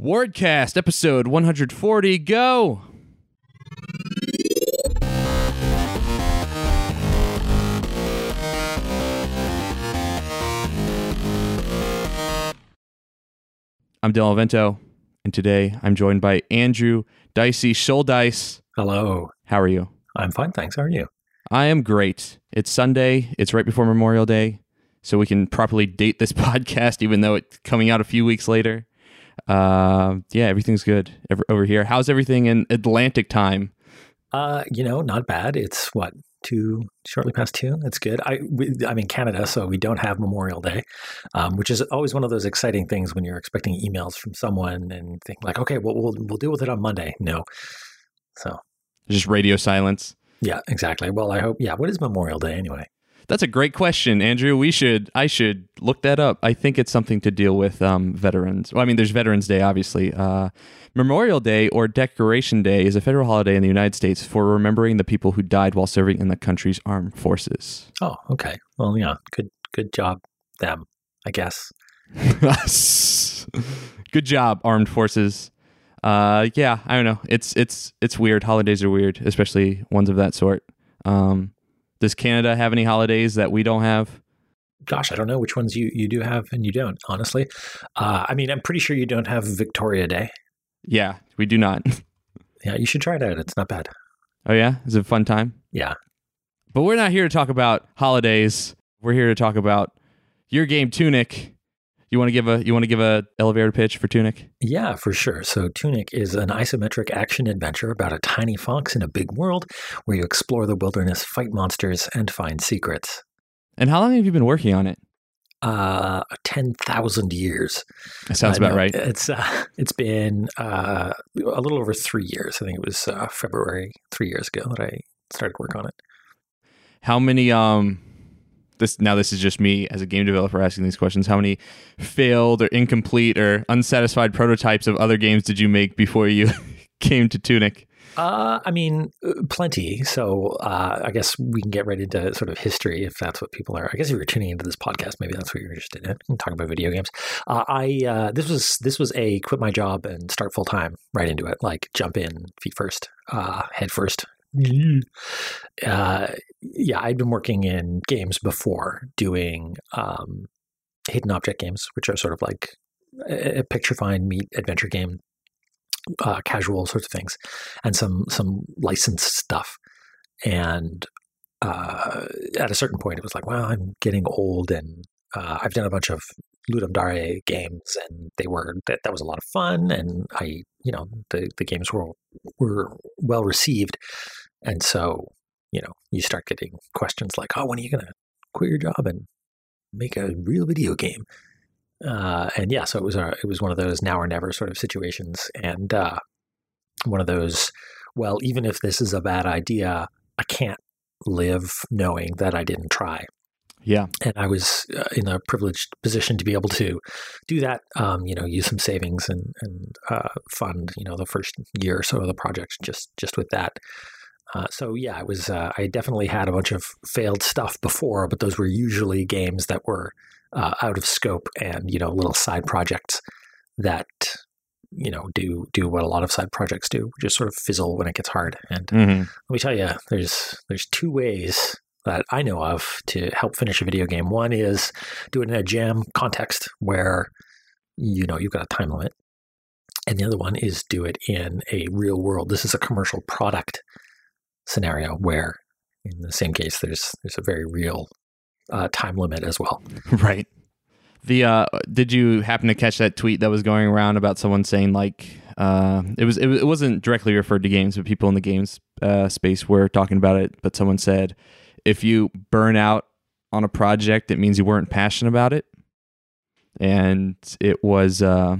Wardcast episode 140. Go. I'm Dylan Vento, and today I'm joined by Andrew Dicey Dice. Hello. How are you? I'm fine, thanks. How are you? I am great. It's Sunday. It's right before Memorial Day, so we can properly date this podcast, even though it's coming out a few weeks later. Uh, yeah, everything's good over here. How's everything in Atlantic time? Uh, you know, not bad. It's what two shortly past two. That's good. I we, I'm in Canada, so we don't have Memorial Day, um, which is always one of those exciting things when you're expecting emails from someone and think like, okay, well, we'll we'll deal with it on Monday. No, so Just radio silence. yeah, exactly. Well, I hope. Yeah, what is Memorial Day anyway? That's a great question, Andrew. We should I should look that up. I think it's something to deal with um, veterans. Well, I mean, there's Veterans Day, obviously. Uh, Memorial Day or Decoration Day is a federal holiday in the United States for remembering the people who died while serving in the country's armed forces. Oh, okay. Well, yeah, good good job, them. I guess. Good job, armed forces. Uh, yeah, I don't know. It's it's it's weird. Holidays are weird, especially ones of that sort. Um, does Canada have any holidays that we don't have? Gosh, I don't know which ones you you do have and you don't. Honestly, uh, I mean, I'm pretty sure you don't have Victoria Day. Yeah, we do not. Yeah, you should try it out. It's not bad. Oh yeah, is it a fun time? Yeah. But we're not here to talk about holidays. We're here to talk about your game Tunic. You want to give a you want to give a elevator pitch for Tunic? Yeah, for sure. So Tunic is an isometric action adventure about a tiny fox in a big world where you explore the wilderness, fight monsters, and find secrets. And how long have you been working on it? Uh, ten thousand years. That sounds about right. It's uh, it's been uh, a little over three years. I think it was uh, February three years ago that I started work on it. How many um this now this is just me as a game developer asking these questions. How many failed or incomplete or unsatisfied prototypes of other games did you make before you came to Tunic? Uh, I mean, uh, plenty. So uh, I guess we can get right into sort of history if that's what people are. I guess if you're tuning into this podcast, maybe that's what you're interested in. We can talk about video games. Uh, I uh, this was this was a quit my job and start full time right into it. Like jump in feet first, uh, head first. Uh, yeah, I'd been working in games before, doing um, hidden object games, which are sort of like a a picture find meet adventure game uh, casual sorts of things, and some some licensed stuff. And uh, at a certain point, it was like, well, I'm getting old, and uh, I've done a bunch of Ludum Dare games, and they were that, that was a lot of fun, and I, you know, the the games were were well received, and so you know, you start getting questions like, oh, when are you going to quit your job and make a real video game? uh, and yeah, so it was a, it was one of those now or never sort of situations, and uh, one of those. Well, even if this is a bad idea, I can't live knowing that I didn't try. Yeah. And I was uh, in a privileged position to be able to do that. Um, you know, use some savings and and uh, fund you know the first year or so of the project just just with that. Uh, so yeah, it was. Uh, I definitely had a bunch of failed stuff before, but those were usually games that were uh, out of scope and you know little side projects that you know do do what a lot of side projects do, just sort of fizzle when it gets hard. And Mhm. let me tell you, there's there's two ways that I know of to help finish a video game. One is do it in a jam context where you know you've got a time limit, and the other one is do it in a real world. This is a commercial product scenario where, in the same case, there's there's a very real uh, time limit as well. Right. The uh did you happen to catch that tweet that was going around about someone saying like uh it was it, it wasn't directly referred to games but people in the games uh space were talking about it but someone said if you burn out on a project it means you weren't passionate about it and it was uh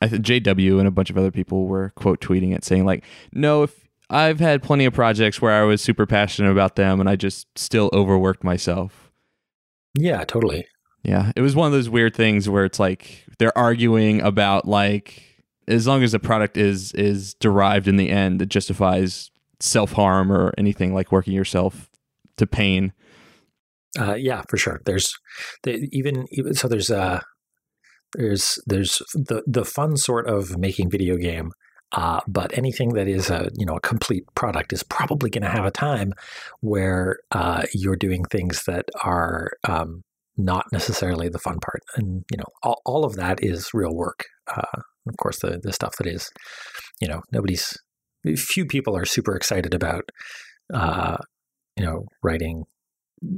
I think JW and a bunch of other people were quote tweeting it saying like no if I've had plenty of projects where I was super passionate about them and I just still overworked myself Yeah, totally. yeah, it was one of those weird things where it's like they're arguing about like as long as the product is is derived in the end, it justifies self harm or anything like working yourself to pain. Uh, yeah, for sure. There's the, even, even so. There's uh, There's there's the the fun sort of making video game, uh, but anything that is a you know a complete product is probably going to have a time where uh, you're doing things that are um, not necessarily the fun part, and you know all, all of that is real work. Uh, of course, the the stuff that is, you know, nobody's few people are super excited about, uh, you know, writing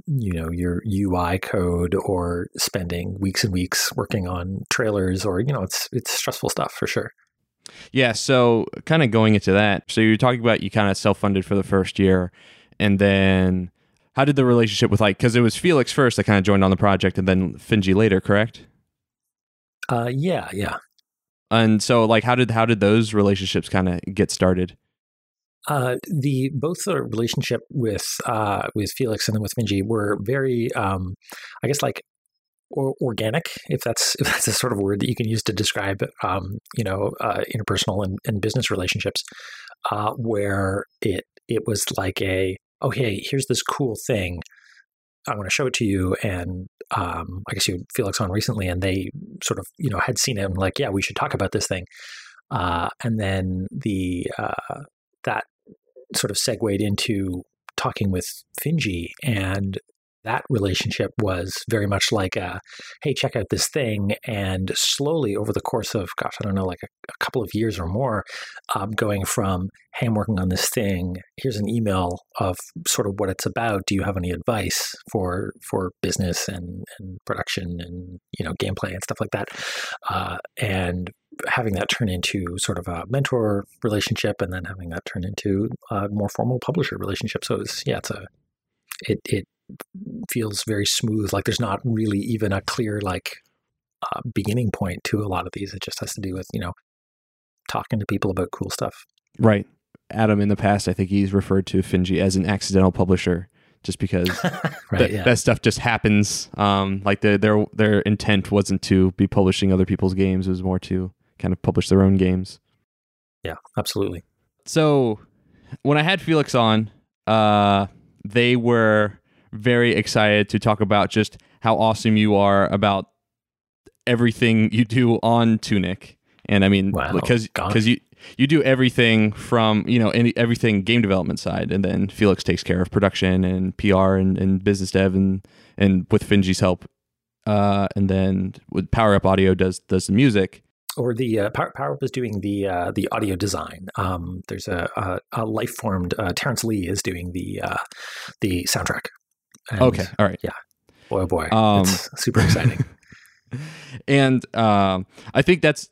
you know your UI code or spending weeks and weeks working on trailers or you know it's it's stressful stuff for sure. Yeah, so kind of going into that. So you're talking about you kind of self-funded for the first year and then how did the relationship with like cuz it was Felix first that kind of joined on the project and then Finji later, correct? Uh yeah, yeah. And so like how did how did those relationships kind of get started? Uh, the both the relationship with uh, with Felix and then with Finji were very, um, I guess, like or organic, if that's if that's a sort of word that you can use to describe, um, you know, uh, interpersonal and, and, business relationships, uh, where it it was like a oh hey here's this cool thing, I want to show it to you, and um, I guess you Felix on recently, and they sort of you know had seen him like yeah we should talk about this thing, uh, and then the uh, that sort of segued into talking with Finji and that relationship was very much like a, hey, check out this thing. And slowly over the course of, gosh, I don't know, like a, a couple of years or more, um, going from, hey, I'm working on this thing. Here's an email of sort of what it's about. Do you have any advice for for business and, and production and you know gameplay and stuff like that? Uh, and having that turn into sort of a mentor relationship and then having that turn into a more formal publisher relationship. So it's yeah, it's a it it feels very smooth. Like there's not really even a clear like uh, beginning point to a lot of these. It just has to do with you know talking to people about cool stuff. Right. Adam, in the past, I think he's referred to Finji as an accidental publisher just because right, th- yeah. that stuff just happens. Um, like the, their their intent wasn't to be publishing other people's games; it was more to kind of publish their own games. Yeah, absolutely. So when I had Felix on, uh, they were very excited to talk about just how awesome you are about everything you do on Tunic. And I mean, wow, because because you you do everything from you know any, everything game development side, and then Felix takes care of production and PR and, and business dev, and and with Finji's help, uh, and then with Power Up Audio does does the music or the uh, Power, Power Up is doing the uh, the audio design. um, there's a, a, a Lifeformed uh, Terence Lee is doing the uh, the soundtrack. And, okay, all right, yeah, boy oh boy, um, it's super exciting. and um, I think that's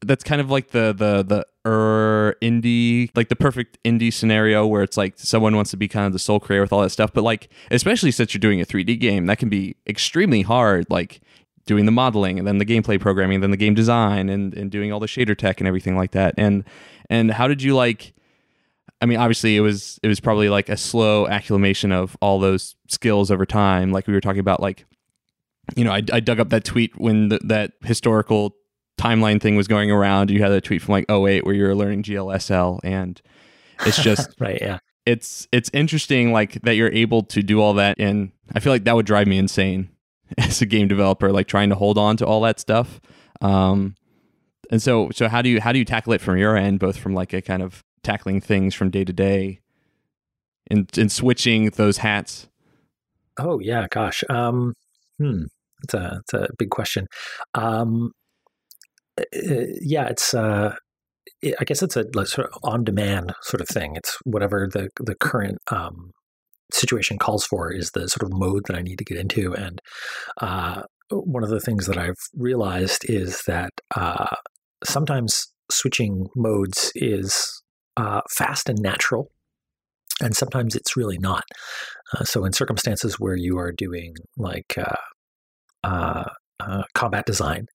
that's kind of like the the the er indie like the perfect indie scenario where it's like someone wants to be kind of the sole creator with all that stuff but like especially since you're doing a 3d game that can be extremely hard like doing the modeling and then the gameplay programming, and then the game design and, and doing all the shader tech and everything like that. And and how did you like I mean, obviously it was it was probably like a slow acclimation of all those skills over time. Like we were talking about like you know, I, I dug up that tweet when the, that historical timeline thing was going around. You had a tweet from like 08 where you were learning GLSL and it's just right, yeah. It's it's interesting like that you're able to do all that and I feel like that would drive me insane as a game developer, like trying to hold on to all that stuff. Um, and so, so how do you how do you tackle it from your end, both from like a kind of tackling things from day to day, and and switching those hats? Oh yeah, gosh, um, hmm, it's a it's a big question. Um, uh, yeah, it's uh, I guess it's a like, sort of on demand sort of thing. It's whatever the the current um, situation calls for is the sort of mode that I need to get into. And uh, one of the things that I've realized is that uh, sometimes switching modes is uh, fast and natural, and sometimes it's really not. Uh, so, in circumstances where you are doing like uh, uh, combat design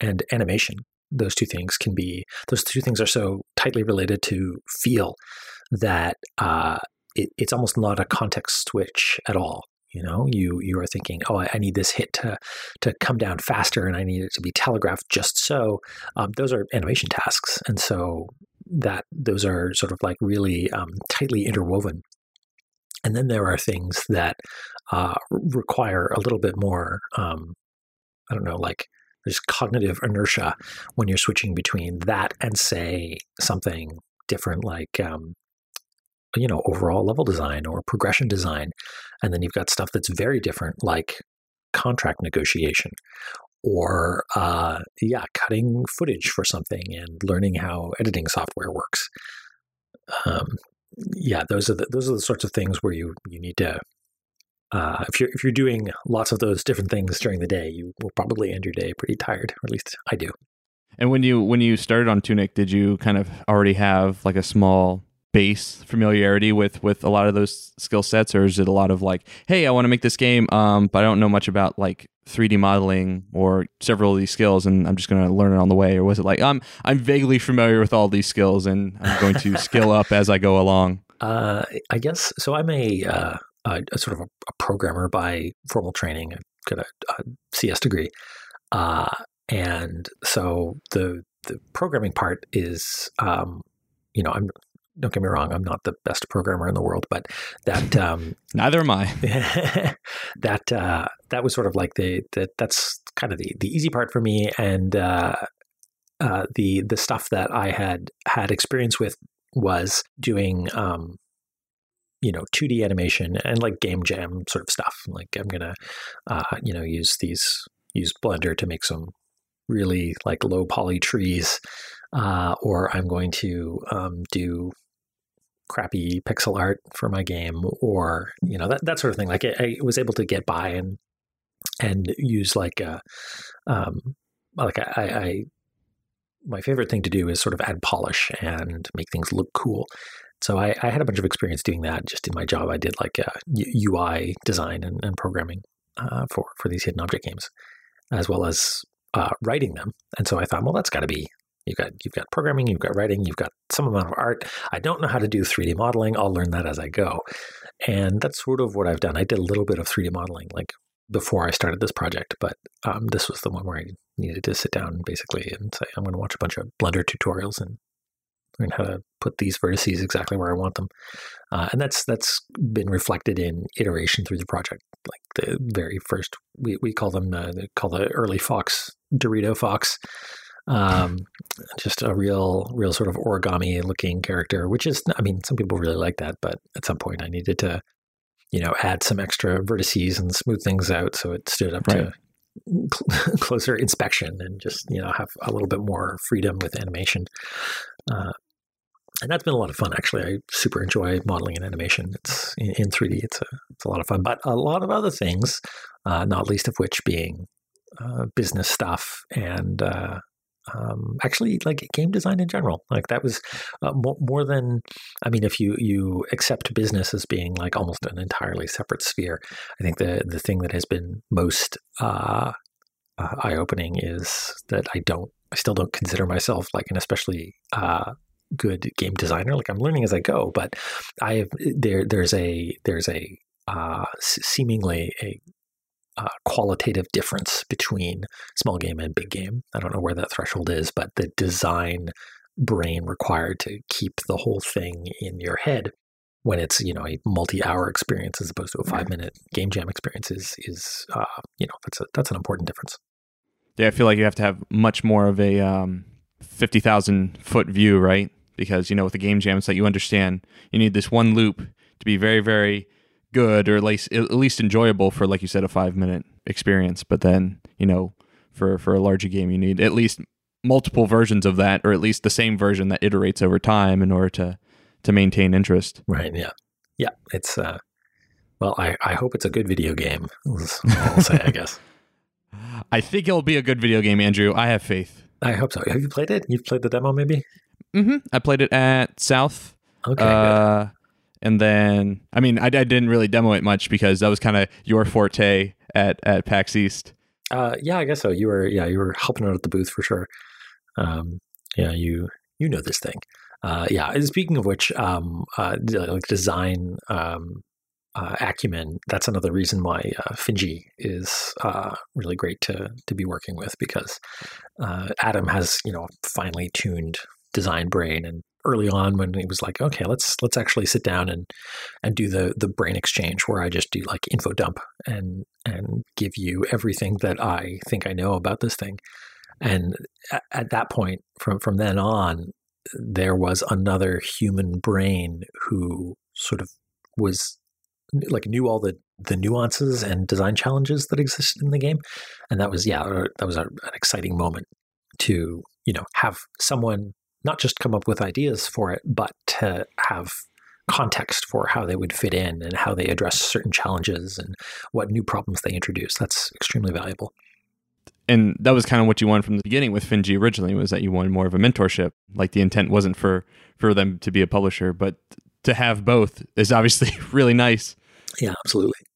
and animation, those two things can be those two things are so tightly related to feel that uh, it, it's almost not a context switch at all. You know, you you are thinking, oh, I, I, need this hit to to come down faster, and I need it to be telegraphed just so. Um, those are animation tasks, and so that those are sort of like really um, tightly interwoven. And then there are things that uh, require a little bit more. Um, I don't know, like there's cognitive inertia when you're switching between that and say something different like um, you know overall level design or progression design and then you've got stuff that's very different like contract negotiation or uh, yeah cutting footage for something and learning how editing software works um, yeah those are the those are the sorts of things where you you need to uh, if you're if you're doing lots of those different things during the day, you will probably end your day pretty tired. Or at least I do. And when you when you started on Tunic, did you kind of already have like a small base familiarity with with a lot of those skill sets, or is it a lot of like, hey, I want to make this game, um, but I don't know much about like 3D modeling or several of these skills, and I'm just going to learn it on the way, or was it like I'm I'm vaguely familiar with all these skills, and I'm going to skill up as I go along? Uh, I guess so. I'm a uh, a, a sort of a, a, programmer by formal training. I got a, a CS degree, uh, and so the the programming part is, um, you know, I'm don't get me wrong, I'm not the best programmer in the world, but that um, neither am I. that uh, that was sort of like the, the that's kind of the the easy part for me, and uh, uh, the the stuff that I had had experience with was doing um, you know 2D animation and like game jam sort of stuff. Like I'm gonna uh, you know use these use Blender to make some really like low poly trees, uh, or I'm going to um, do crappy pixel art for my game, or you know that that sort of thing. Like I, I was able to get by and and use like a um, like I, I my favorite thing to do is sort of add polish and make things look cool. So I, I, had a bunch of experience doing that just in my job. I did like uh, UI design and, and programming uh, for for these hidden object games, as well as uh, writing them. And so I thought, well, that's got to be you've got you've got programming, you've got writing, you've got some amount of art. I don't know how to do 3D modeling. I'll learn that as I go, and that's sort of what I've done. I did a little bit of 3D modeling, like before I started this project, but um, this was the one where I needed to sit down basically and say, I'm going to watch a bunch of Blender tutorials and learn how to put these vertices exactly where I want them. Uh, and that's that's been reflected in iteration through the project. Like the very first, we, we call them uh, call the early Fox Dorito Fox. Um, just a real, real sort of origami looking character, which is, I mean, some people really like that, but at some point I needed to, you know, add some extra vertices and smooth things out so it stood up right. to closer inspection and just you know have a little bit more freedom with animation. Uh, and that's been a lot of fun. Actually, I super enjoy modeling and animation. It's in, in 3D. It's a it's a lot of fun. But a lot of other things, uh, not least of which being uh, business stuff and uh, um, actually like game design in general. Like that was uh, more, more, than I mean, if you you accept business as being like almost an entirely separate sphere, I think the the thing that has been most uh, uh, eye opening is that I don't. I still don't consider myself like an especially good game designer. Like I'm learning as I go, but I have there. There's a there's a uh, seemingly a uh, qualitative difference between small game and big game. I don't know where that threshold is, but the design brain required to keep the whole thing in your head when it's you know a multi-hour experience as opposed to a five-minute game jam experience is is uh, you know that's a that's an important difference. Yeah, I feel like you have to have much more of a um, fifty thousand foot view, right? because you know with the game jams that you understand you need this one loop to be very very good or at least at least enjoyable for like you said a five minute experience but then you know for for a larger game you need at least multiple versions of that or at least the same version that iterates over time in order to to maintain interest right yeah yeah it's uh well i i hope it's a good video game i'll say i guess i think it'll be a good video game andrew i have faith I hope so. Have you played it? You've played the demo, maybe? Mm-hmm. I played it at South. Okay. Uh, and then, I mean, I, I, didn't really demo it much because that was kind of your forte at at PAX East. Uh, yeah, I guess so. You were, yeah, you were helping out at the booth for sure. Um, yeah, you you know this thing. Uh, yeah. And speaking of which, um, uh, like design um, uh, acumen, that's another reason why uh, Finji is uh, really great to to be working with because Adam has you know finely tuned design brain and early on when he was like, okay, let's let's actually sit down and and do the the brain exchange where I just do like info dump and and give you everything that I think I know about this thing. And at, at that point, from from then on, there was another human brain who sort of was like knew all the the nuances and design challenges that existed in the game and that was yeah that was a, an exciting moment to you know have someone not just come up with ideas for it but to have context for how they would fit in and how they address certain challenges and what new problems they introduce that's extremely valuable and that was kind of what you wanted from the beginning with Finji originally was that you wanted more of a mentorship. Like the intent wasn't for for them to be a publisher, but to have both is obviously really nice. Yeah, absolutely.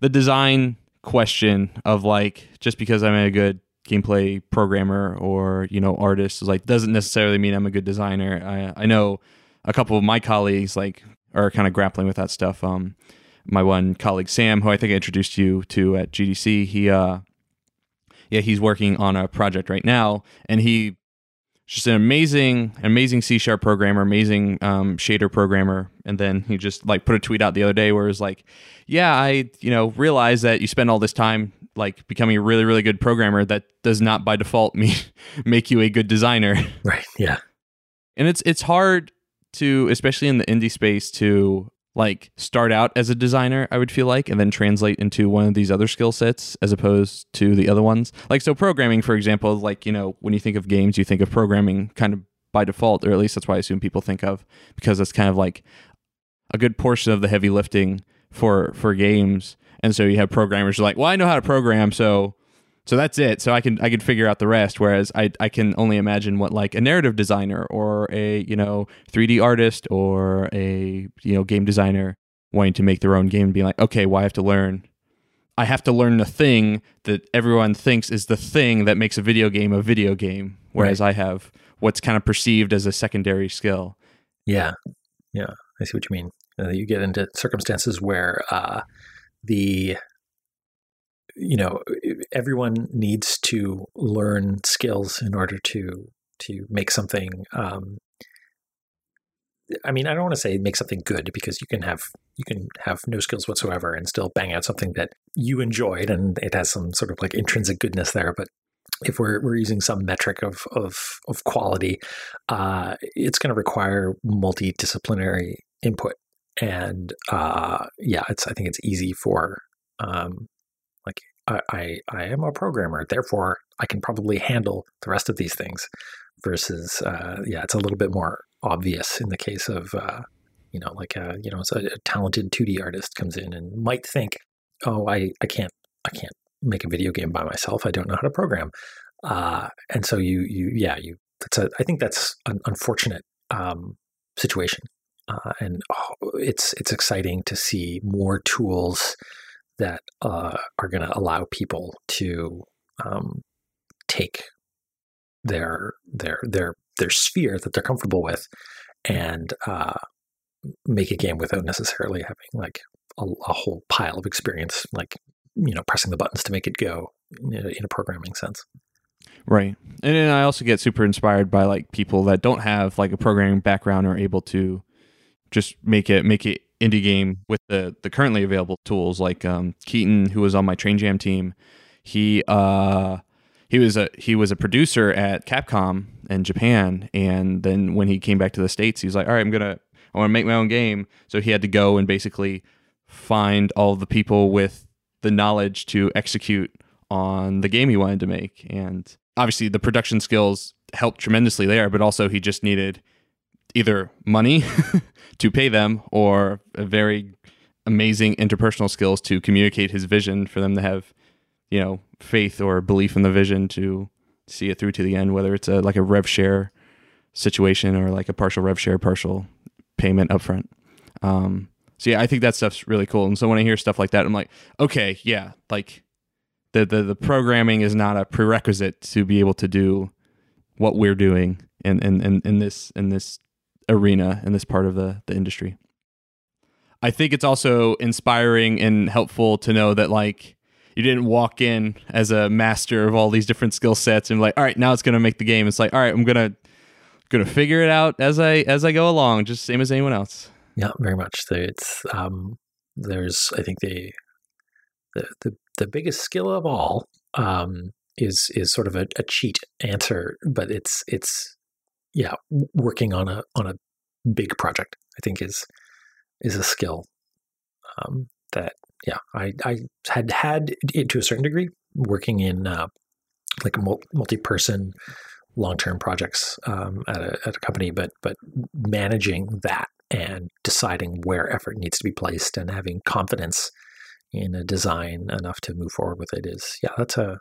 The design question of like just because I'm a good gameplay programmer or you know artist is like doesn't necessarily mean I'm a good designer. I I know a couple of my colleagues like are kind of grappling with that stuff. Um, my one colleague Sam, who I think I introduced you to at GDC, he uh, yeah, he's working on a project right now, and he just an amazing, amazing C sharp programmer, amazing um, shader programmer. And then he just like put a tweet out the other day where it was like, "Yeah, I you know realize that you spend all this time like becoming a really, really good programmer. That does not by default me make you a good designer." Right. Yeah. And it's it's hard to, especially in the indie space, to like start out as a designer i would feel like and then translate into one of these other skill sets as opposed to the other ones like so programming for example like you know when you think of games you think of programming kind of by default or at least that's why i assume people think of because it's kind of like a good portion of the heavy lifting for for games and so you have programmers who are like well i know how to program so so that's it. So I can I can figure out the rest. Whereas I I can only imagine what like a narrative designer or a you know 3D artist or a you know game designer wanting to make their own game and being like, okay, well I have to learn. I have to learn the thing that everyone thinks is the thing that makes a video game a video game. Whereas right. I have what's kind of perceived as a secondary skill. Yeah, yeah, I see what you mean. Uh, you get into circumstances where uh, the you know everyone needs to learn skills in order to to make something um, I mean, I don't want to say make something good because you can have you can have no skills whatsoever and still bang out something that you enjoyed and it has some sort of like intrinsic goodness there. But if we're we're using some metric of of of quality, uh, it's going to require multidisciplinary input. And uh, yeah, it's I think it's easy for um, like I, I, I am a programmer, therefore I can probably handle the rest of these things. Versus, uh, yeah, it's a little bit more obvious in the case of, uh, you know, like a, you know, a, a talented 2D artist comes in and might think, oh, I, I can't, I can't make a video game by myself. I don't know how to program. Uh, and so you, you, yeah, you, that's a, I think that's an unfortunate um, situation. Uh, and oh, it's, it's exciting to see more tools that uh, are going to allow people to um, take their their their their sphere that they're comfortable with and uh, make a game without necessarily having like a, a, whole pile of experience, like you know, pressing the buttons to make it go in a, programming sense. Right, and then I also get super inspired by like people that don't have like a programming background or able to just make it make it indie game with the the currently available tools like um, Keaton who was on my Train Jam team. He uh he was a he was a producer at Capcom in Japan and then when he came back to the states he was like all right I'm going to I want to make my own game. So he had to go and basically find all the people with the knowledge to execute on the game he wanted to make. And obviously the production skills helped tremendously there but also he just needed either money to pay them or a very amazing interpersonal skills to communicate his vision for them to have you know faith or belief in the vision to see it through to the end whether it's a like a rev share situation or like a partial rev share partial payment upfront. Um so yeah i think that stuff's really cool. And so when i hear stuff like that i'm like okay yeah like the the, the programming is not a prerequisite to be able to do what we're doing in in, in, in this in this arena in this part of the, the industry. I think it's also inspiring and helpful to know that like you didn't walk in as a master of all these different skill sets and like, all right, now it's gonna make the game. It's like, all right, I'm gonna gonna figure it out as I as I go along, just same as anyone else. Yeah, very much. So It's um, there's I think the the the, the biggest skill of all um, is is sort of a, a cheat answer, but it's it's yeah, working on a on a big project. I think is is a skill um, that yeah I I had had it to a certain degree working in uh, like multi person long term projects um, at a at a company, but but managing that and deciding where effort needs to be placed and having confidence in a design enough to move forward with it is yeah that's a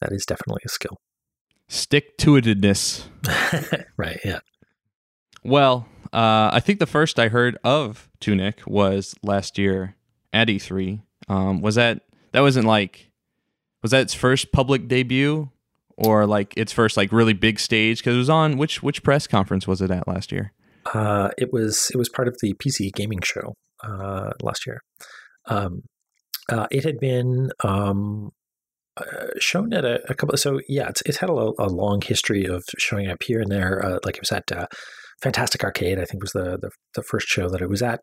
that is definitely a skill stick to itedness. Right yeah. Well uh, i think the first i heard of tunic was last year at e3 um, was that that wasn't like was that its first public debut or like its first like really big stage? Because it was on which which press conference was it at last year? Uh, it was it was part of the pc gaming show uh, last year. Um, uh, it had been um, uh, shown at a, a, couple. So yeah, it's, it's had a, a, long history of showing up here and there. Uh, like it was at uh, Fantastic Arcade, I think was the, the, the first show that it was at.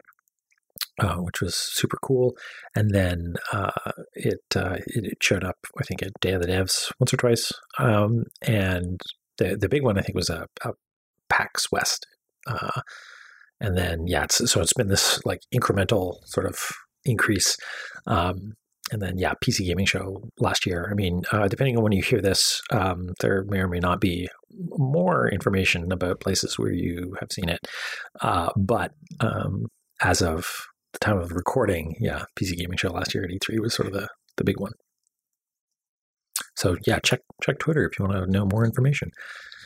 Uh, which was super cool, and then uh, it, it showed up. I think at Day of the Devs once or twice, um, and the the big one I think was a, a PAX West, and then yeah, it's, so it's been this like incremental sort of increase. Um, and then, yeah, PC Gaming Show last year. I mean, uh, depending on when you hear this, um, there may or may not be more information about places where you have seen it. Uh, but um, as of the time of recording, yeah, PC Gaming Show last year at E3 was sort of the, the big one. So yeah, check check Twitter if you want to know more information.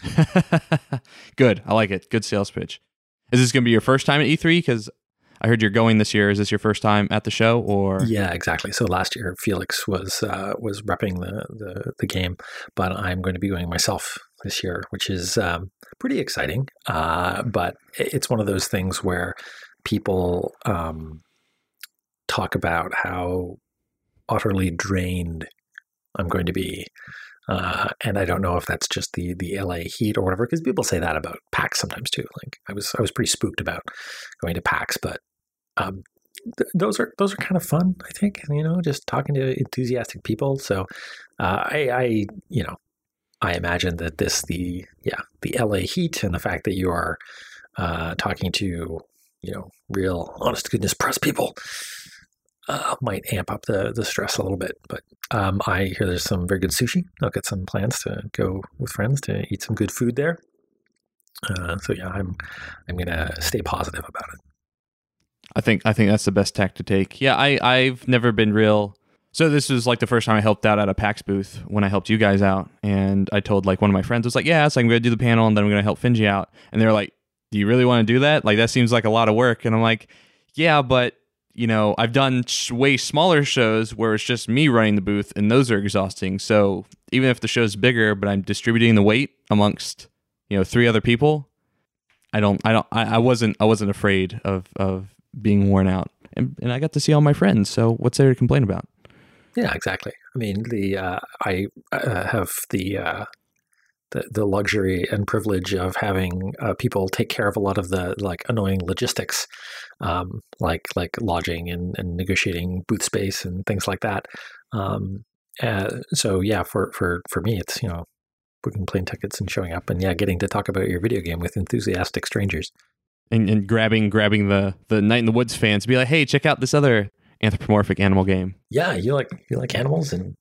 Good, I like it. Good sales pitch. Is this going to be your first time at E3? Because I heard you're going this year. Is this your first time at the show, or yeah, exactly. So last year Felix was uh, was repping the, the, the game, but I'm going to be going myself this year, which is um, pretty exciting. Uh, but it's one of those things where people um, talk about how utterly drained I'm going to be. Uh, and I don't know if that's just the the LA heat or whatever, because people say that about PAX sometimes too. Like I was I was pretty spooked about going to PAX, but um, th- those are those are kind of fun. I think you know, just talking to enthusiastic people. So uh, I, I, you know, I imagine that this the yeah the LA heat and the fact that you are uh, talking to you know real honest goodness press people uh, might amp up the the stress a little bit. But um, I hear there's some very good sushi. I'll get some plans to go with friends to eat some good food there. Uh, so yeah, I'm I'm gonna stay positive about it. I think I think that's the best tack to take. Yeah, I I've never been real. So this was like the first time I helped out at a PAX booth when I helped you guys out, and I told like one of my friends I was like, yeah, so I'm to do the panel and then I'm to help Finji out, and they're like, do you really want to do that? Like that seems like a lot of work, and I'm like, yeah, but you know, I've done way smaller shows where it's just me running the booth, and those are exhausting. So even if the show's bigger, but I'm distributing the weight amongst you know three other people, I don't, I don't, I, I wasn't, I wasn't afraid of of being worn out, and, and I got to see all my friends. So what's there to complain about? Yeah, exactly. I mean, the uh, I uh, have the, uh, the the luxury and privilege of having uh, people take care of a lot of the like annoying logistics, um, like like lodging and, and negotiating booth space and things like that. Um, uh, so yeah, for for for me, it's you know booking plane tickets and showing up, and yeah, getting to talk about your video game with enthusiastic strangers and, and grabbing grabbing the the Night in the Woods fans to be like, hey, check out this other anthropomorphic animal game. Yeah, you like you like animals and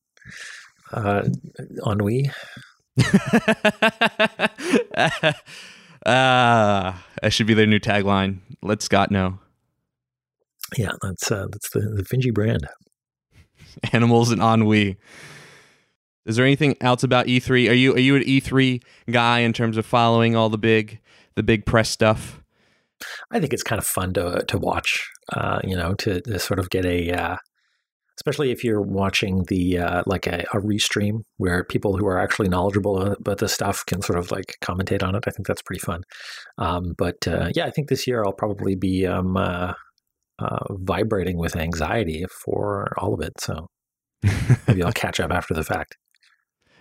uh, ennui. ah, that should be their new tagline. Let Scott know. Yeah, that's uh, that's the the Finji brand. Animals and ennui. Is there anything else about E3? Are you are you an E3 guy in terms of following all the big the big press stuff? I think it's kind of fun to to watch. Uh, you know, to, to, sort of get a, uh, especially if you're watching the uh, like a, a, restream where people who are actually knowledgeable about the stuff can sort of like commentate on it. I think that's pretty fun. Um, but uh, yeah, I think this year I'll probably be um, uh, uh, vibrating with anxiety for all of it. So maybe I'll catch up after the fact.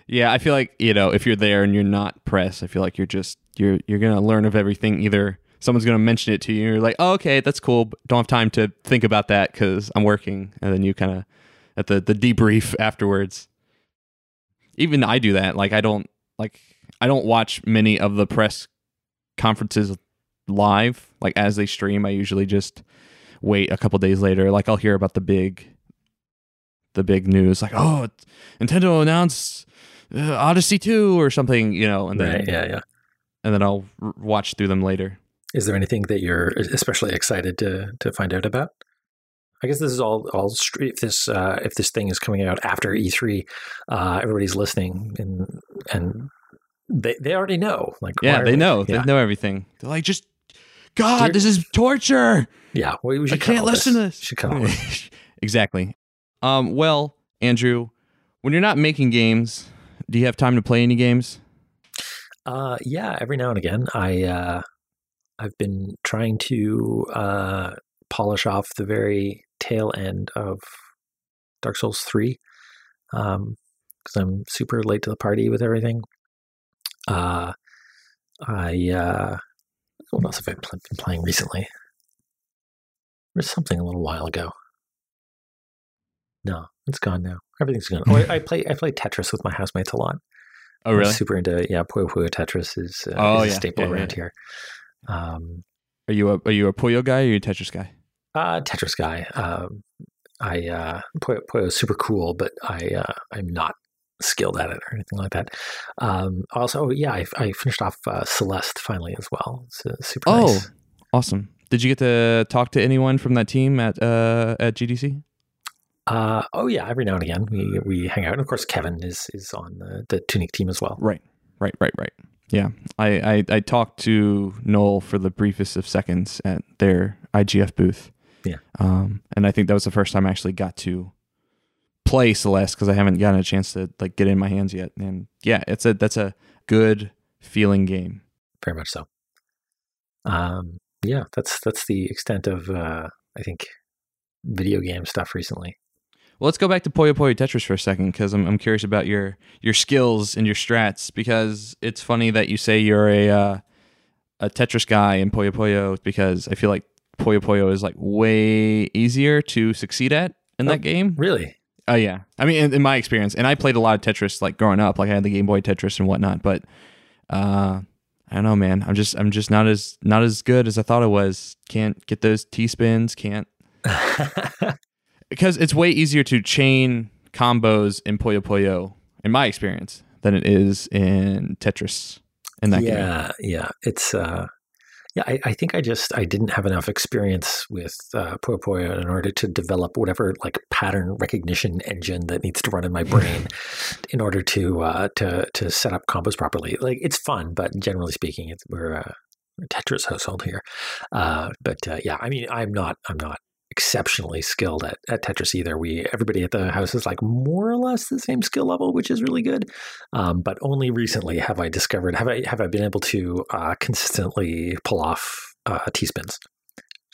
Yeah, I feel like you know if you're there and you're not press, I feel like you're just you're you're gonna learn of everything. Either someone's gonna mention it to you, and you're like, oh, okay, that's cool, but don't have time to think about that because I'm working, and then you kind of at the the debrief afterwards. Even I do that. Like I don't like I don't watch many of the press conferences live. Like as they stream, I usually just wait a couple days later. Like I'll hear about the big the big news, like oh, Nintendo announced uh, Odyssey two or something, you know, and then Right. Yeah. Yeah. and then I'll r- watch through them later. Is there anything that you're especially excited to to find out about? I guess this is all all if this uh, if this thing is coming out after E3, uh, everybody's listening and and they they already know. Like Yeah, they know. Yeah, They know everything. They're like, just God, Dear- this is torture. yeah. We, we I can't listen to this. this. Should this. exactly. Um, well, Andrew, when you're not making games, do you have time to play any games? Uh, yeah, every now and again, I uh, I've been trying to uh, polish off the very tail end of Dark Souls three, because I'm super late to the party with everything. Uh, I uh, what else have I pl- been playing recently? There's something a little while ago. No, it's gone now. Everything's gone. Oh, I, I play I play Tetris with my housemates a lot. Oh, I'm really? super into yeah. Puyo Puyo Tetris is, uh, Oh, is a staple Yeah, yeah, around yeah. here. Um, Are you a are you a Puyo guy or are you a Tetris guy? uh, Tetris guy. Um, I uh, Puyo, Puyo is super cool, but I uh, I'm not skilled at it or anything like that. Um, also, yeah, I, I finished off uh, Celeste finally as well. It's uh, super nice. Oh. nice. Awesome. Did you get to talk to anyone from that team at uh at GDC? Uh, oh yeah, every now and again we we hang out, and of course Kevin is is on the, the Tunic team as well. Right, right, right, right. Yeah, I, I I talked to Noel for the briefest of seconds at their IGF booth. Yeah. um, and I think that was the first time I actually got to play Celeste because I haven't gotten a chance to like get in my hands yet. And yeah, it's a that's a good feeling game. very much so. Um, yeah, that's that's the extent of uh, I think video game stuff recently. Well, let's go back to Puyo Puyo Tetris for a second because I'm I'm curious about your your skills and your strats because it's funny that you say you're a uh, a Tetris guy in Puyo Puyo because I feel like Puyo Puyo is like way easier to succeed at in Oh. that game. Really? Oh yeah, I mean in, in my experience, and I played a lot of Tetris like growing up. Like I had the Game Boy Tetris and whatnot, but uh, I don't know, man. I'm just I'm just not as not as good as I thought I was. Can't get those T spins. Can't because it's way easier to chain combos in Puyo Puyo, in my experience, than it is in Tetris. In that game, yeah, yeah. It's uh, yeah. I, I think I just I didn't have enough experience with uh, Puyo Puyo in order to develop whatever like pattern recognition engine that needs to run in my brain in order to uh, to to set up combos properly. Like it's fun, but generally speaking, it's, we're uh, a Tetris household here. Uh, but uh, yeah, I mean, I'm not I'm not exceptionally skilled at, at Tetris either. We everybody at the house is like more or less the same skill level, which is really good. Um, but only recently have I discovered have I have I been able to uh, consistently pull off uh, T spins.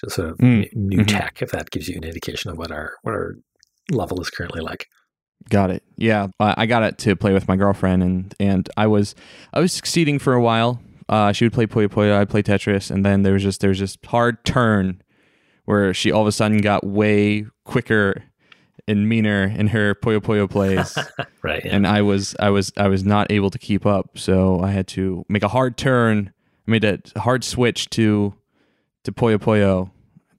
Just sort of Mm, new mhm. tech, if that gives you an indication of what our what our level is currently like. Got it. Yeah, uh, I got it to play with my girlfriend, and and I was I was succeeding for a while. Uh, she would play Puyo Puyo, I'd play Tetris, and then there was just there was this hard turn where she all of a sudden got way quicker and meaner in her Puyo Puyo plays, right. Yeah. and I was I was I was not able to keep up. So I had to make a hard turn. I made a hard switch to to Puyo Puyo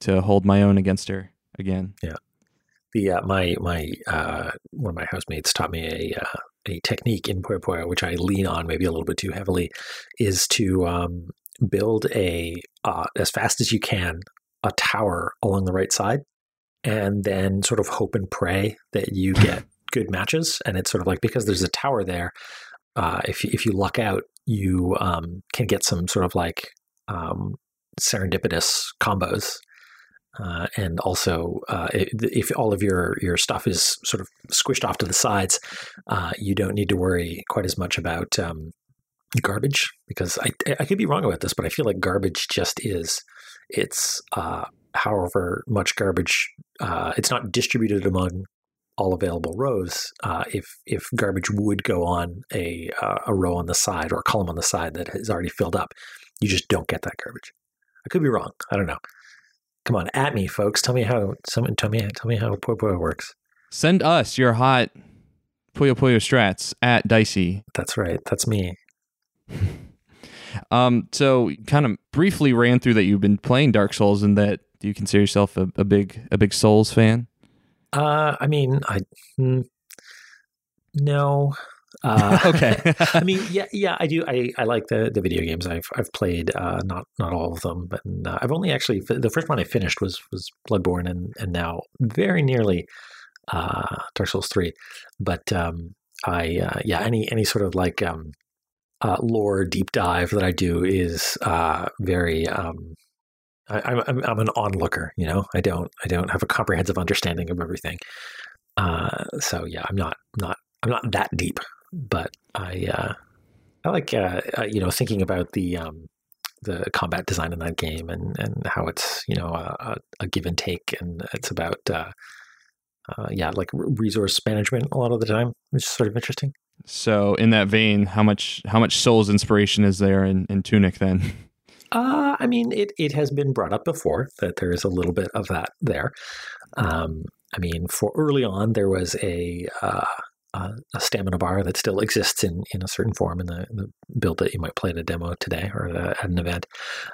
to hold my own against her again. Yeah. The uh, my my uh, one of my housemates taught me a uh, a technique in Puyo Puyo, which I lean on maybe a little bit too heavily, is to um, build a uh, as fast as you can a tower along the right side, and then sort of hope and pray that you get good matches. And it's sort of like because there's a tower there, uh, if you- if you luck out, you um, can get some sort of like um, serendipitous combos uh, and also, uh, if all of your, your stuff is sort of squished off to the sides, uh, you don't need to worry quite as much about um, garbage. Because I, I could be wrong about this, but I feel like garbage just is. It's uh, however much garbage, uh, it's not distributed among all available rows, uh, if if garbage would go on a uh, a row on the side or a column on the side that is already filled up, you just don't get that garbage. I could be wrong. I don't know. Come on, at me, folks. Tell me how. Someone tell me. Tell me how Puyo Puyo works. Send us your hot Puyo Puyo strats at Dicey. That's right. That's me. Um, so kind of briefly ran through that you've been playing Dark Souls and that do you consider yourself a, a big a big Souls fan? Uh, I mean, I mm, no. Uh, okay. I mean, yeah, yeah, I do. I, I like the, the video games. I've I've played uh, not not all of them, but uh, I've only actually the first one I finished was was Bloodborne, and and now very nearly uh, Dark Souls three. But um, I uh, yeah, any any sort of like um, uh, lore deep dive that I do is uh, very. Um, I, I'm I'm an onlooker, you know. I don't I don't have a comprehensive understanding of everything. Uh, so yeah, I'm not not I'm not that deep, but I uh, I like uh, uh, you know thinking about the um, the combat design in that game and and how it's you know a, a give and take, and it's about yeah like resource management a lot of the time, which is sort of interesting. So in that vein, how much how much Souls inspiration is there in, in Tunic then? Uh, I mean, it, it has been brought up before that there is a little bit of that there. Um, I mean, for early on, there was a uh, a stamina bar that still exists in, in a certain form in the, the build that you might play at a demo today or at, an event.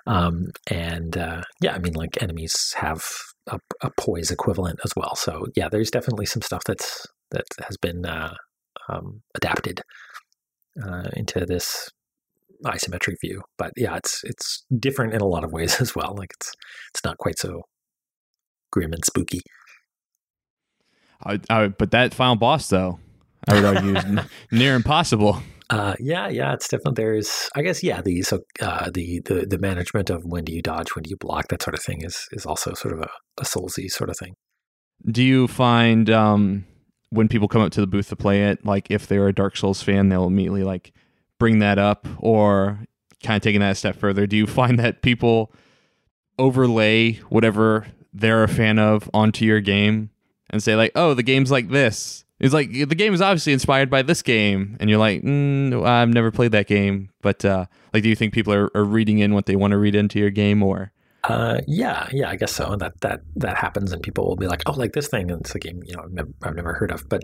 Um, and uh, yeah, I mean, like enemies have a, a, poise equivalent as well. So yeah, there's definitely some stuff that's that has been uh, um, adapted uh, into this isometric view. But yeah, it's it's different in a lot of ways as well. Like it's it's not quite so grim and spooky. I, I, but that final boss, though, I would argue, is near impossible. Uh, yeah, yeah, it's definitely there's. I guess yeah, the so uh, the the the management of when do you dodge, when do you block, that sort of thing is is also sort of a, a soulsy sort of thing. Do you find um, when people come up to the booth to play it, like if they're a Dark Souls fan, they'll immediately like bring that up, or kind of taking that a step further? Do you find that people overlay whatever they're a fan of onto your game and say like, "Oh, the game's like this." It's like the game is obviously inspired by this game, and you're like, mm, "I've never played that game," but uh, like, do you think people are, are reading in what they want to read into your game, or? Uh, yeah, yeah, I guess so. That that that happens, and people will be like, "Oh, like this thing," and it's a game you know I've never, I've never heard of. But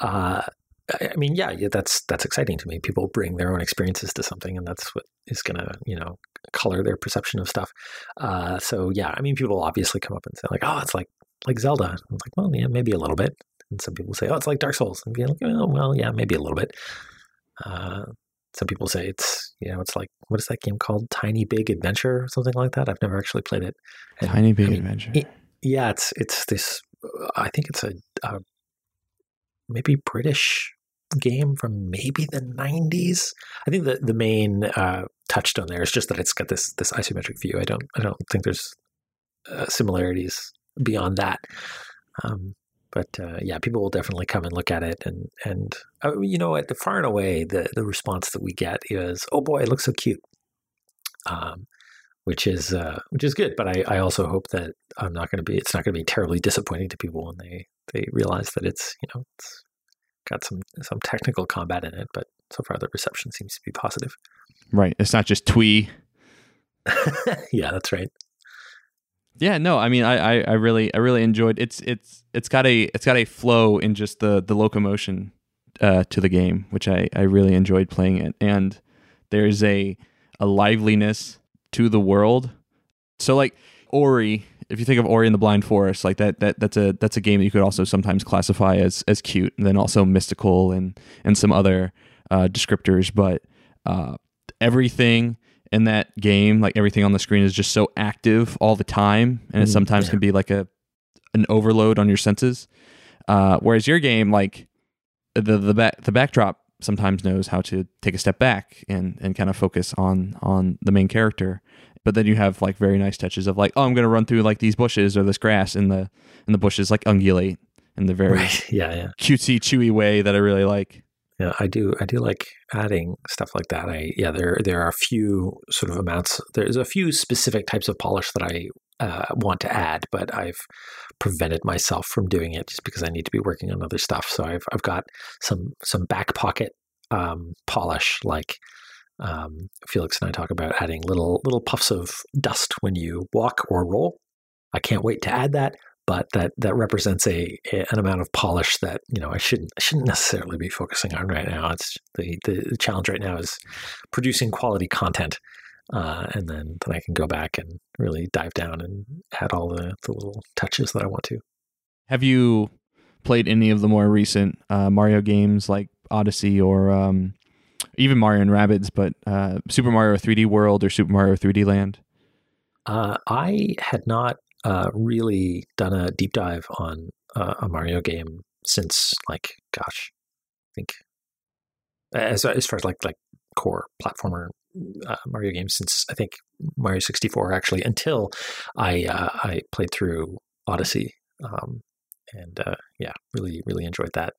uh, I mean, yeah, yeah, that's that's exciting to me. People bring their own experiences to something, and that's what is going to you know color their perception of stuff. Uh, so yeah, I mean, people will obviously come up and say like, "Oh, it's like like Zelda." I'm like, well, yeah, maybe a little bit. And some people say, "Oh, it's like Dark Souls." And be like, oh, well, yeah, maybe a little bit. Some people say it's you know it's like what is that game called Tiny Big Adventure or something like that. I've never actually played it. And, Tiny Big I mean, Adventure. It, yeah, it's it's this. I think it's a, a maybe British game from maybe the 90s. I think the the main uh, touchstone there is just that it's got this this isometric view. I don't I don't think there's uh, similarities beyond that. Um, but uh, yeah, people will definitely come and look at it, and and uh, you know, at the far and away, the the response that we get is, "Oh boy, it looks so cute," um, which is uh, which is good. But I, I also hope that I'm not going to be it's not going to be terribly disappointing to people when they they realize that it's you know it's got some some technical combat in it, but so far the reception seems to be positive. Right. It's not just twee. yeah, that's right. Yeah, no, I mean, I, I, I, really, I really enjoyed. It's, it's, it's got a, it's got a flow in just the, the locomotion uh, to the game, which I, I really enjoyed playing it, and there's a, a liveliness to the world. So like Ori if you think of Ori and the Blind Forest, like that that that's a that's a game that you could also sometimes classify as as cute, and then also mystical and and some other uh, descriptors. But uh, everything in that game, like everything on the screen, is just so active all the time, and it mm, sometimes yeah. can be like a an overload on your senses. Uh, whereas your game, like the the back the backdrop sometimes knows how to take a step back and and kind of focus on on the main character but then you have like very nice touches of like oh i'm going to run through like these bushes or this grass in the in the bushes like ungulate in the very right. yeah yeah cutesy chewy way that i really like yeah i do i do like adding stuff like that i yeah there there are a few sort of amounts there's a few specific types of polish that i uh, want to add, but I've prevented myself from doing it just because I need to be working on other stuff. So I've I've got some some back pocket um, polish, like um, Felix and I talk about adding little little puffs of dust when you walk or roll. I can't wait to add that, but that that represents a, an amount of polish that you know I shouldn't I shouldn't necessarily be focusing on right now. It's the the, the challenge right now is producing quality content. Uh, and then, then I can go back and really dive down and add all the, the little touches that I want to. Have you played any of the more recent uh, Mario games like Odyssey or um, even Mario and Rabbids, but uh, Super Mario 3D World or Super Mario 3D Land? Uh, I had not uh, really done a deep dive on uh, a Mario game since, like, gosh, I think as as far as like like core platformer uh, Mario games since I think Mario 64 actually until I uh, I played through Odyssey um, and uh, yeah really really enjoyed that.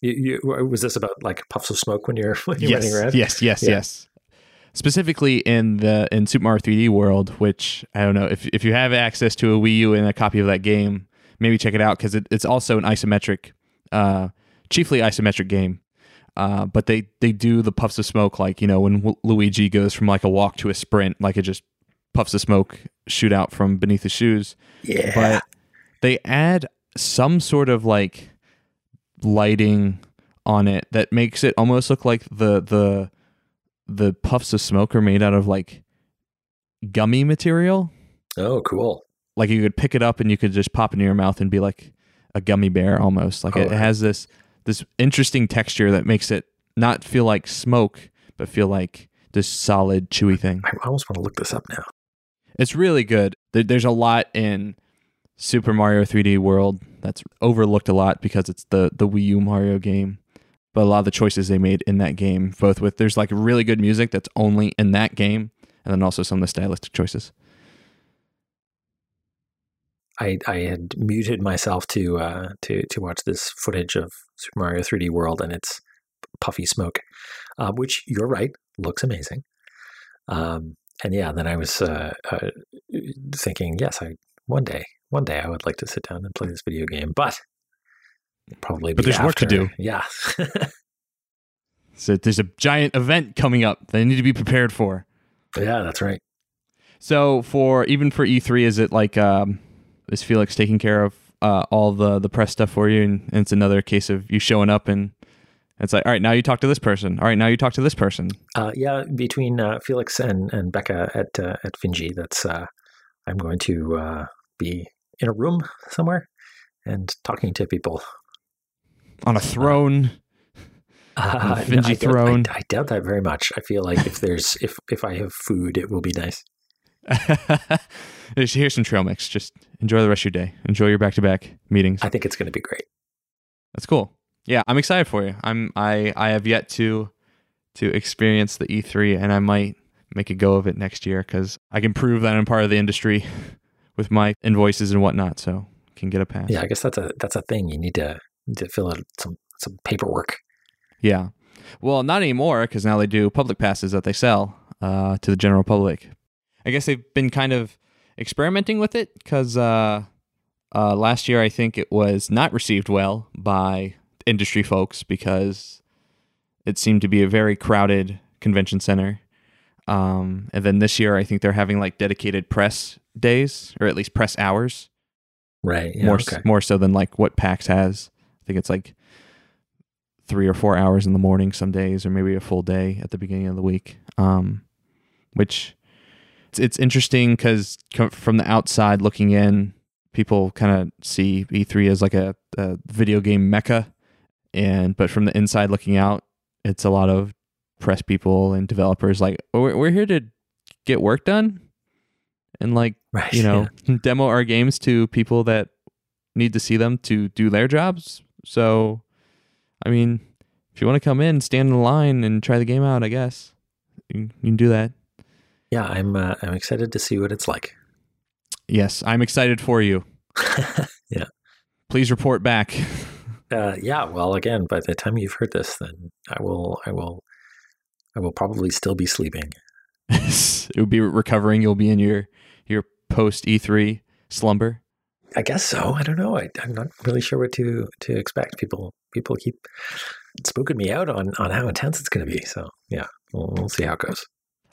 You, you, was this about like puffs of smoke when you're when you're yes, running around? Yes, yes, yeah. yes. Specifically in the in Super Mario 3D World, which I don't know if if you have access to a Wii U and a copy of that game, maybe check it out because it, it's also an isometric, uh, chiefly isometric game. Uh, but they they do the puffs of smoke like you know when w- Luigi goes from like a walk to a sprint, like it just puffs of smoke shoot out from beneath his shoes. Yeah. But they add some sort of like lighting on it that makes it almost look like the the the puffs of smoke are made out of like gummy material. Oh, cool! Like you could pick it up and you could just pop it in your mouth and be like a gummy bear almost. Like oh, it, it has this this interesting texture that makes it not feel like smoke, but feel like this solid, chewy thing. I almost want to look this up now. It's really good. there's a lot in Super Mario 3D World that's overlooked a lot because it's the the Wii U Mario game. But a lot of the choices they made in that game, both with there's like really good music that's only in that game, and then also some of the stylistic choices. I, I had muted myself to uh, to to watch this footage of Super Mario 3D World and its puffy smoke, uh, which you're right looks amazing. Um, and yeah, then I was uh, uh, thinking, yes, I one day one day I would like to sit down and play this video game, but probably. But there's after. work to do. Yeah. so there's a giant event coming up that I need to be prepared for. Yeah, that's right. So for even for E3, is it like um, is Felix taking care of uh, all the the press stuff for you, and, and, it's another case of you showing up and it's like, all right, now you talk to this person. All right, now you talk to this person. Uh, yeah, between uh, Felix and, and Becca at uh, at Finji, that's uh, I'm going to uh, be in a room somewhere and talking to people on a throne. Uh, Finji I throne. Doubt, I, I, doubt that very much. I feel like if there's if if I have food, it will be nice. Here's some trail mix. Just enjoy the rest of your day. Enjoy your back to back meetings. I think it's going to be great. That's cool. Yeah, I'm excited for you. I'm I I have yet to to experience the E3, and I might make a go of it next year because I can prove that I'm part of the industry with my invoices and whatnot. So can get a pass. Yeah, I guess that's a that's a thing. You need to to fill out some some paperwork. Yeah. Well, not anymore because now they do public passes that they sell uh, to the general public. I guess they've been kind of experimenting with it because uh, uh, last year I think it was not received well by industry folks because it seemed to be a very crowded convention center. Um, and then this year I think they're having like dedicated press days or at least press hours. Right. Yeah, more okay. more so than like what PAX has. I think it's like three or four hours in the morning some days, or maybe a full day at the beginning of the week. Um, which it's, it's interesting because from the outside looking in, people kind of see E3 as like a, a, video game mecca, and but from the inside looking out, it's a lot of press people and developers like oh, we're, we're here to get work done and like right, you know yeah. demo our games to people that need to see them to do their jobs. So, I mean, if you want to come in, stand in line and try the game out, I guess you, you can do that yeah, I'm uh, I'm excited to see what it's like. Yes, I'm excited for you. yeah. Please report back. Uh, yeah. Well, again, by the time you've heard this, then I will I will I will probably still be sleeping. it will be recovering. You'll be in your your post E3 slumber? I guess so. I don't know. I, am not really sure what to to expect. People people keep spooking me out on on how intense it's going to be. So yeah, we'll, we'll see how it goes.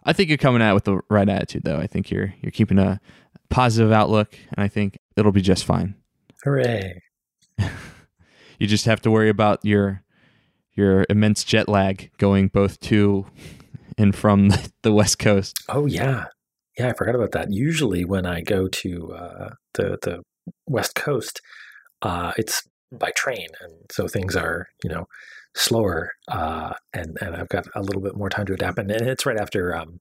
I think you're coming it with the right attitude, though. I think you're you're keeping a positive outlook, and I think it'll be just fine. Hooray! you just have to worry about your your immense jet lag going both to and from the west coast. Oh yeah, yeah. I forgot about that. Usually, when I go to uh, the the west coast, uh, it's by train, and so things are you know slower, uh, and and I've got a little bit more time to adapt. And, it's right after um,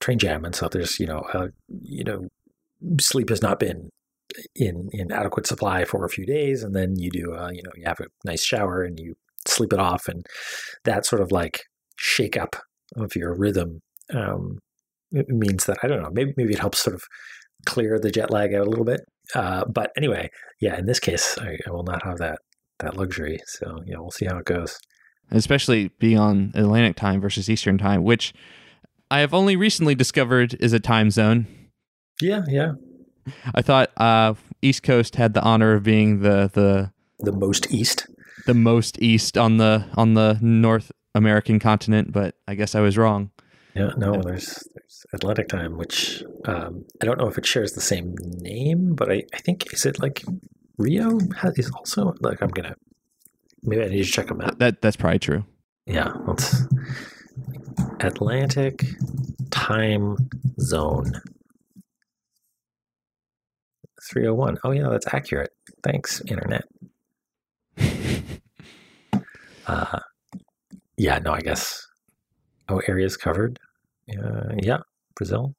train jam, and so there's you know uh, you know sleep has not been in in adequate supply for a few days, and then you do uh, you know you have a nice shower and you sleep it off, and that sort of like shake up of your rhythm um, it means that I don't know maybe maybe it helps sort of clear the jet lag out a little bit. Uh, but anyway, yeah, in this case, I, I, will not have that that luxury. So yeah, we'll see how it goes. Especially being on Atlantic time versus Eastern time, which I have only recently discovered is a time zone. Yeah, yeah. I thought uh, East Coast had the honor of being the the the most east, the most east on the on the North American continent, but I guess I was wrong. Yeah, no, there's, there's Atlantic time, which um, I don't know if it shares the same name, but I, I think is it like Rio has, is also like I'm gonna maybe I need to check them out. That that's probably true. Yeah, let's Atlantic time zone. 301. Oh yeah, that's accurate. Thanks, internet. uh, yeah, no, I guess. Oh, areas covered. Uh, yeah, Brazil.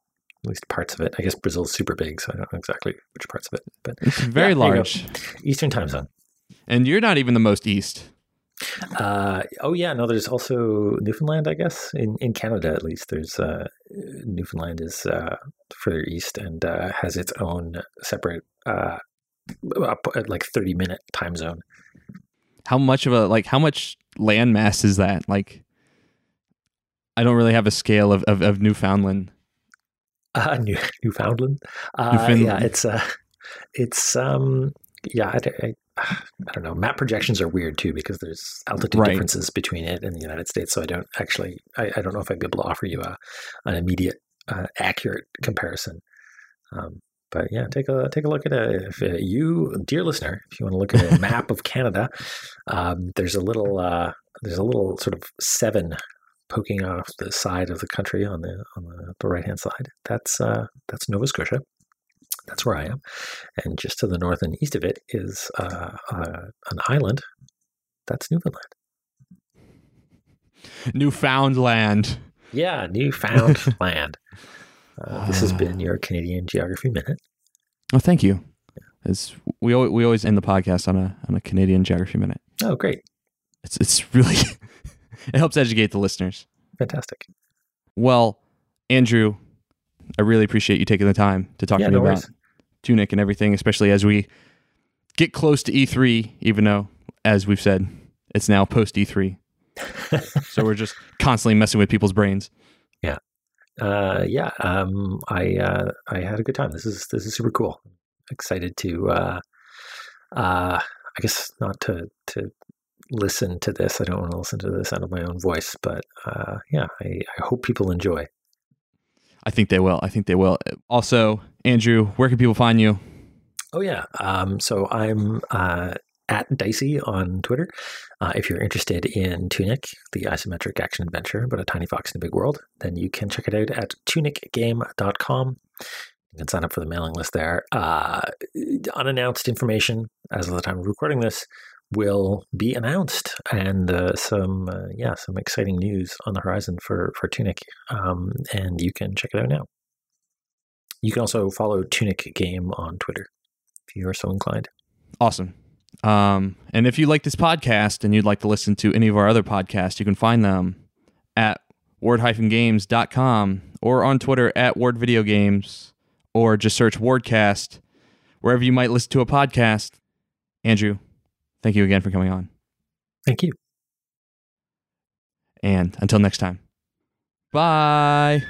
At least parts of it. I guess Brazil's super big, so I don't know exactly which parts of it. But it's very yeah, large. Eastern time zone. And you're not even the most east. Uh, oh yeah, no. There's also Newfoundland, I guess, in, in Canada at least. There's uh, Newfoundland is uh, further east and uh, has its own separate, uh, like thirty minute time zone. How much of a like how much land mass is that? Like, I don't really have a scale of of, of Newfoundland. Uh, New, Newfoundland. Uh, yeah, it's uh, it's um, yeah. I, I, I don't know. Map projections are weird too because there's altitude right. differences between it and the United States. So I don't actually, I, I don't know if I'd be able to offer you a, an immediate, uh, accurate comparison. Um, but yeah, take a take a look at a if uh, you, dear listener, if you want to look at a map of Canada, um, there's a little uh, there's a little sort of seven poking off the side of the country on the on the, the right hand side. That's uh, that's Nova Scotia. That's where I am. And just to the north and east of it is uh, uh, an island. That's Newfoundland. Newfoundland. Yeah, Newfoundland. uh, this has been your Canadian Geography Minute. Oh, thank you. It's, we we always end the podcast on a on a Canadian Geography Minute. Oh, great! It's it's really it helps educate the listeners. Fantastic. Well, Andrew, I really appreciate you taking the time to talk yeah, to me no about worries. Tunic and everything, especially as we get close to E3, even though, as we've said, it's now post E3. so we're just constantly messing with people's brains. Yeah. Uh, yeah. Um, I, uh, I had a good time. This is, this is super cool. Excited to, uh, uh, I guess not to, to listen to this. I don't want to listen to this out of my own voice, but, uh, yeah, I, I hope people enjoy. I think they will. I think they will. Also, Andrew, where can people find you? Oh yeah. Um, so I'm uh, at Dicey on Twitter. Uh, if you're interested in Tunic, the isometric action adventure about a tiny fox in a big world, then you can check it out at tunicgame.com. You can sign up for the mailing list there. Uh, unannounced information as of the time of recording this will be announced, and uh, some uh, yeah some exciting news on the horizon for for Tunic, um, and you can check it out now. You can also follow Tunic Game on Twitter if you are so inclined. Awesome. Um, and if you like this podcast and you'd like to listen to any of our other podcasts, you can find them at ward-games.com or on Twitter at Ward Video Games or just search Wardcast wherever you might listen to a podcast. Andrew, Thank you again for coming on. Thank you. And until next time, bye.